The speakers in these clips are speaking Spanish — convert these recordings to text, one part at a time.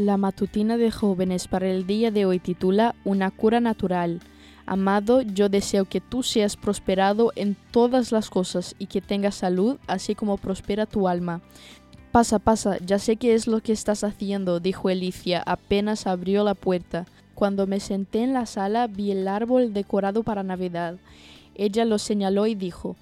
La matutina de jóvenes para el día de hoy titula Una cura natural. Amado, yo deseo que tú seas prosperado en todas las cosas y que tengas salud, así como prospera tu alma. Pasa, pasa, ya sé qué es lo que estás haciendo, dijo Elicia apenas abrió la puerta. Cuando me senté en la sala vi el árbol decorado para Navidad. Ella lo señaló y dijo,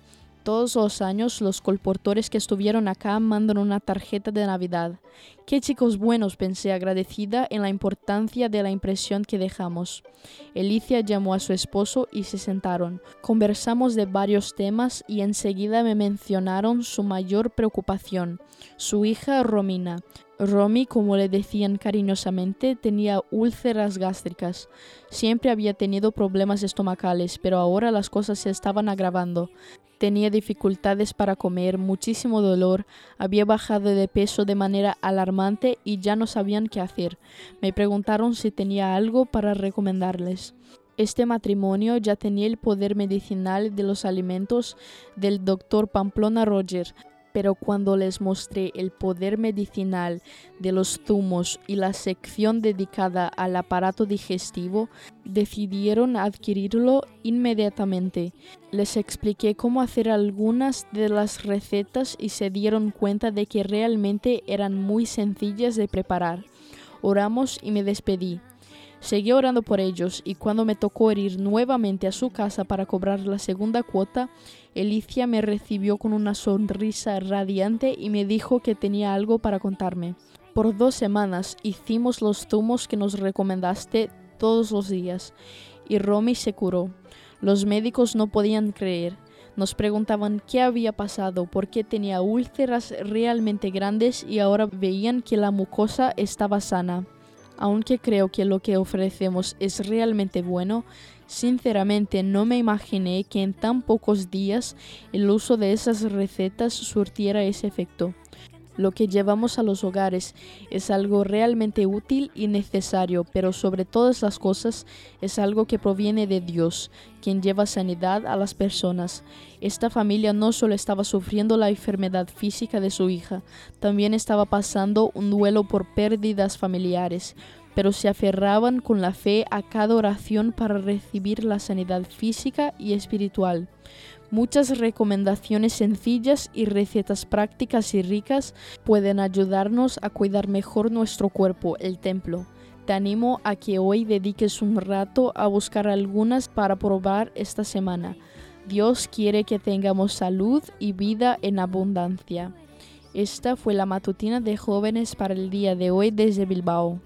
todos los años los colportores que estuvieron acá mandan una tarjeta de Navidad. Qué chicos buenos, pensé agradecida en la importancia de la impresión que dejamos. Elicia llamó a su esposo y se sentaron. Conversamos de varios temas y enseguida me mencionaron su mayor preocupación, su hija Romina. Romy, como le decían cariñosamente, tenía úlceras gástricas. Siempre había tenido problemas estomacales, pero ahora las cosas se estaban agravando. Tenía dificultades para comer, muchísimo dolor, había bajado de peso de manera alarmante y ya no sabían qué hacer. Me preguntaron si tenía algo para recomendarles. Este matrimonio ya tenía el poder medicinal de los alimentos del doctor Pamplona Roger, pero cuando les mostré el poder medicinal de los zumos y la sección dedicada al aparato digestivo, decidieron adquirirlo inmediatamente. Les expliqué cómo hacer algunas de las recetas y se dieron cuenta de que realmente eran muy sencillas de preparar. Oramos y me despedí. Seguí orando por ellos y cuando me tocó ir nuevamente a su casa para cobrar la segunda cuota, Elicia me recibió con una sonrisa radiante y me dijo que tenía algo para contarme. Por dos semanas hicimos los zumos que nos recomendaste todos los días y Romy se curó. Los médicos no podían creer. Nos preguntaban qué había pasado, por qué tenía úlceras realmente grandes y ahora veían que la mucosa estaba sana. Aunque creo que lo que ofrecemos es realmente bueno, sinceramente no me imaginé que en tan pocos días el uso de esas recetas surtiera ese efecto. Lo que llevamos a los hogares es algo realmente útil y necesario, pero sobre todas las cosas es algo que proviene de Dios, quien lleva sanidad a las personas. Esta familia no solo estaba sufriendo la enfermedad física de su hija, también estaba pasando un duelo por pérdidas familiares, pero se aferraban con la fe a cada oración para recibir la sanidad física y espiritual. Muchas recomendaciones sencillas y recetas prácticas y ricas pueden ayudarnos a cuidar mejor nuestro cuerpo, el templo. Te animo a que hoy dediques un rato a buscar algunas para probar esta semana. Dios quiere que tengamos salud y vida en abundancia. Esta fue la matutina de jóvenes para el día de hoy desde Bilbao.